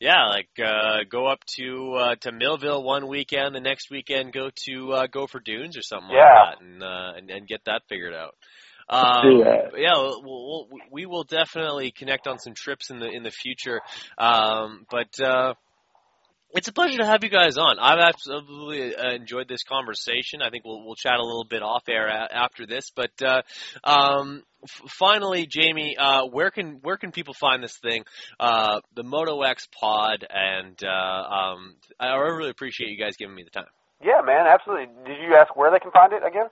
yeah, like uh, go up to uh, to Millville one weekend, the next weekend go to uh, Gopher Dunes or something Yeah. like that, and, uh, and and get that figured out. Let's Um, do that. but yeah, we'll, we'll, we will definitely connect on some trips in the in the future. Um, but uh, it's a pleasure to have you guys on. I've absolutely uh, enjoyed this conversation. I think we'll we'll chat a little bit off air a- after this. But uh, um, f- finally, Jamie, uh, where can where can people find this thing, uh, the Moto X Pod? And uh, um, I really appreciate you guys giving me the time. Yeah, man, absolutely. Did you ask where they can find it again?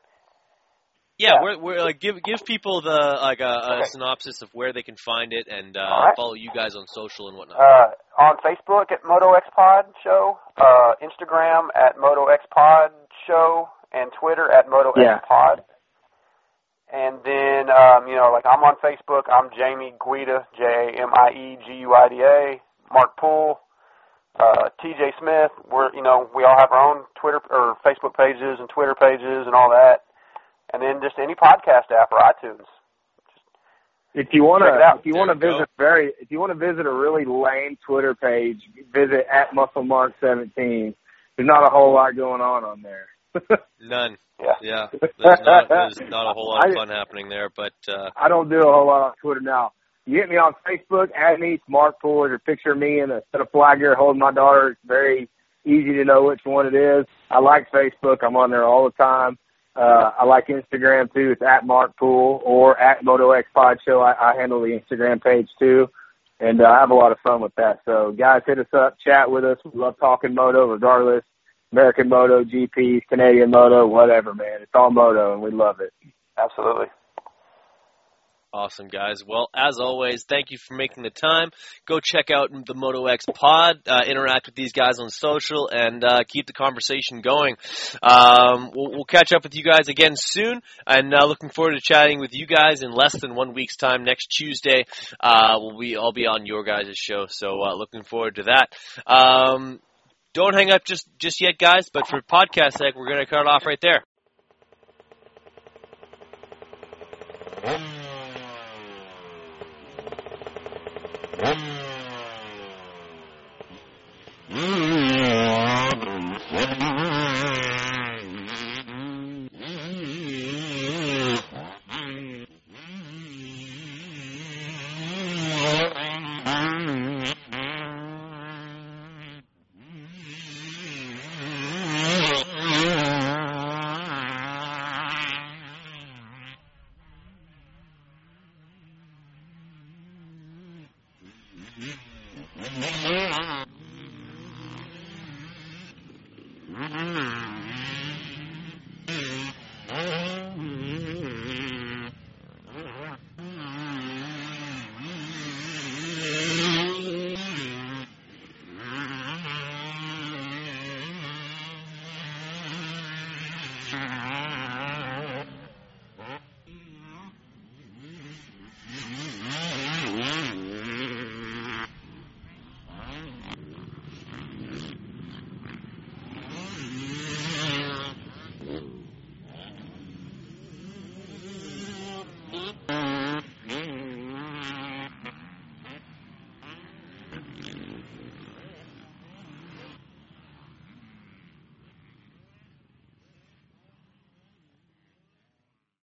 Yeah, we're like give give people the like a, a synopsis of where they can find it and uh, All right. follow you guys on social and whatnot. Uh, on Facebook at Moto X Pod Show, uh, Instagram at Moto X Pod Show, and Twitter at Moto Yeah. X Pod. And then, um, you know, like I'm on Facebook. I'm Jamie Guida, J A M I E G U I D A. Mark Poole, uh, T.J. Smith. We're, you know, we all have our own Twitter or Facebook pages and Twitter pages and all that. And then just any podcast app or iTunes. If you want Check it out. to, if you want to visit very, if you want to visit a really lame Twitter page, visit at MuscleMark17. There's not a whole lot going on on there. None. Yeah. Yeah. There's not there's not a whole lot of I- fun happening there, but uh, I don't do a whole lot on Twitter now. You hit me on Facebook, add me, it's Mark Poole. There's a picture me in a set of flag gear holding my daughter. It's very easy to know which one it is. I like Facebook. I'm on there all the time. Uh, I like Instagram too. It's at Mark Pool or at Moto X Pod Show. I, I handle the Instagram page too. And uh, I have a lot of fun with that. So guys, hit us up, chat with us. We love talking moto regardless. American Moto, GPs, Canadian Moto, whatever, man. It's all moto and we love it. Absolutely. Awesome guys. Well, as always, thank you for making the time. Go check out the Moto X Pod, uh, interact with these guys on social, and uh, keep the conversation going. Um, we'll, we'll catch up with you guys again soon, and uh, looking forward to chatting with you guys in less than one week's time next Tuesday. Uh, we'll be I'll be on your guys' show, so uh, looking forward to that. Um, don't hang up just just yet, guys. But for podcast sake, we're gonna cut it off right there.